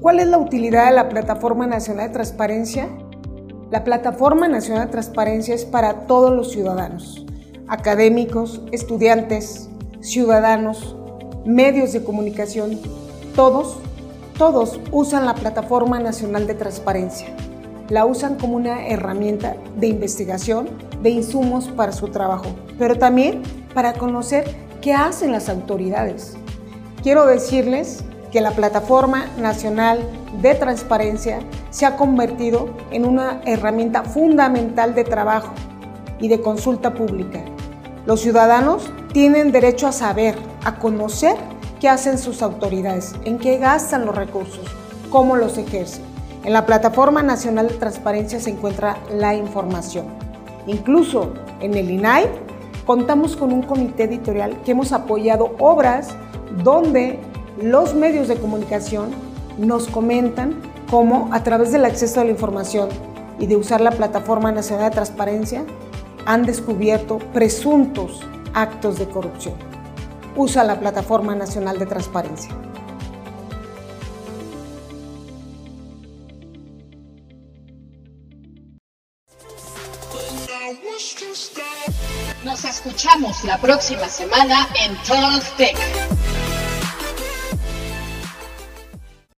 ¿Cuál es la utilidad de la Plataforma Nacional de Transparencia? La Plataforma Nacional de Transparencia es para todos los ciudadanos, académicos, estudiantes, ciudadanos, medios de comunicación, todos, todos usan la Plataforma Nacional de Transparencia. La usan como una herramienta de investigación de insumos para su trabajo, pero también para conocer qué hacen las autoridades. Quiero decirles que la Plataforma Nacional de Transparencia se ha convertido en una herramienta fundamental de trabajo y de consulta pública. Los ciudadanos tienen derecho a saber, a conocer qué hacen sus autoridades, en qué gastan los recursos, cómo los ejercen. En la Plataforma Nacional de Transparencia se encuentra la información. Incluso en el INAI contamos con un comité editorial que hemos apoyado obras donde los medios de comunicación nos comentan cómo a través del acceso a la información y de usar la Plataforma Nacional de Transparencia han descubierto presuntos actos de corrupción. Usa la Plataforma Nacional de Transparencia. Nos escuchamos la próxima semana en Talk Tech.